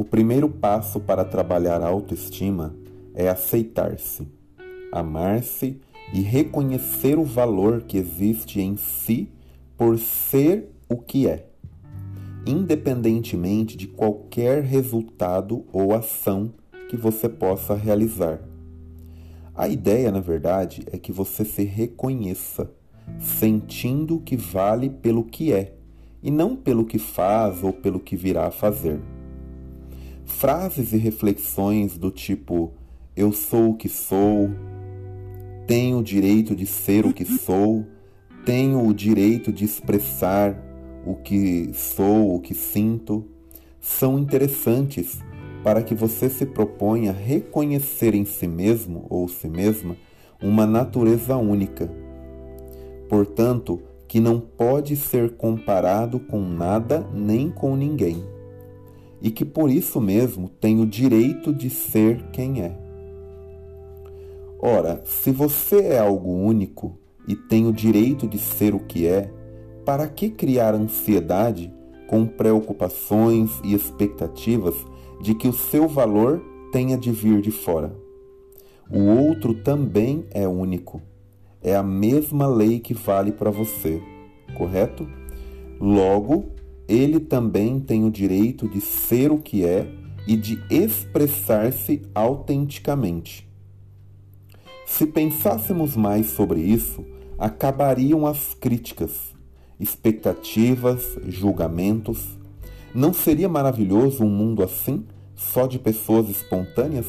O primeiro passo para trabalhar a autoestima é aceitar-se, amar-se e reconhecer o valor que existe em si por ser o que é, independentemente de qualquer resultado ou ação que você possa realizar. A ideia, na verdade, é que você se reconheça, sentindo que vale pelo que é e não pelo que faz ou pelo que virá a fazer. Frases e reflexões do tipo eu sou o que sou, tenho o direito de ser o que sou, tenho o direito de expressar o que sou, o que sinto, são interessantes para que você se proponha reconhecer em si mesmo ou si mesma uma natureza única. Portanto, que não pode ser comparado com nada nem com ninguém, e que por isso mesmo tem o direito de ser quem é. Ora, se você é algo único e tem o direito de ser o que é, para que criar ansiedade com preocupações e expectativas de que o seu valor tenha de vir de fora? O outro também é único. É a mesma lei que vale para você, correto? Logo, ele também tem o direito de ser o que é e de expressar-se autenticamente. Se pensássemos mais sobre isso, acabariam as críticas, expectativas, julgamentos. Não seria maravilhoso um mundo assim, só de pessoas espontâneas?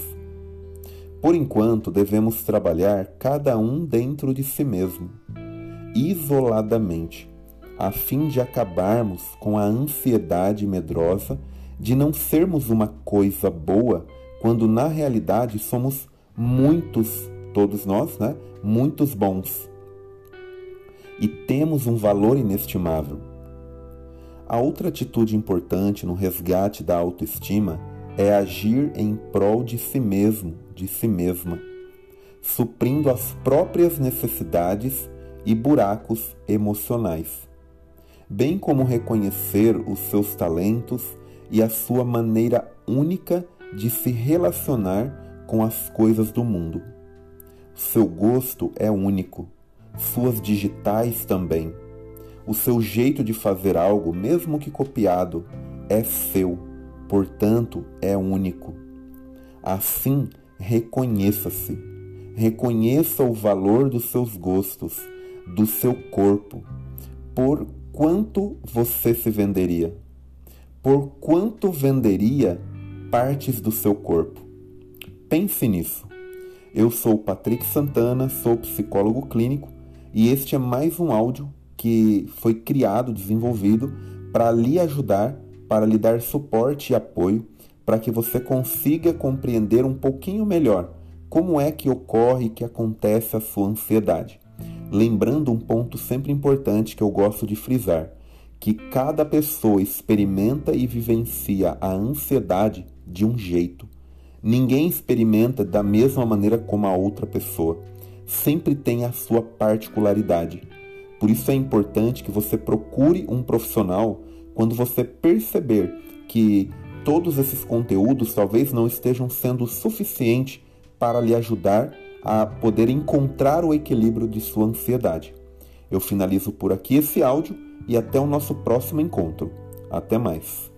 Por enquanto, devemos trabalhar cada um dentro de si mesmo, isoladamente, a fim de acabarmos com a ansiedade medrosa de não sermos uma coisa boa quando na realidade somos muitos todos nós, né? Muitos bons. E temos um valor inestimável. A outra atitude importante no resgate da autoestima é agir em prol de si mesmo, de si mesma, suprindo as próprias necessidades e buracos emocionais, bem como reconhecer os seus talentos e a sua maneira única de se relacionar com as coisas do mundo. Seu gosto é único, suas digitais também. O seu jeito de fazer algo, mesmo que copiado, é seu, portanto é único. Assim, reconheça-se. Reconheça o valor dos seus gostos, do seu corpo. Por quanto você se venderia? Por quanto venderia partes do seu corpo? Pense nisso. Eu sou Patrick Santana, sou psicólogo clínico e este é mais um áudio que foi criado, desenvolvido para lhe ajudar, para lhe dar suporte e apoio para que você consiga compreender um pouquinho melhor como é que ocorre, que acontece a sua ansiedade. Lembrando um ponto sempre importante que eu gosto de frisar, que cada pessoa experimenta e vivencia a ansiedade de um jeito. Ninguém experimenta da mesma maneira como a outra pessoa. Sempre tem a sua particularidade. Por isso é importante que você procure um profissional quando você perceber que todos esses conteúdos talvez não estejam sendo suficiente para lhe ajudar a poder encontrar o equilíbrio de sua ansiedade. Eu finalizo por aqui esse áudio e até o nosso próximo encontro. Até mais.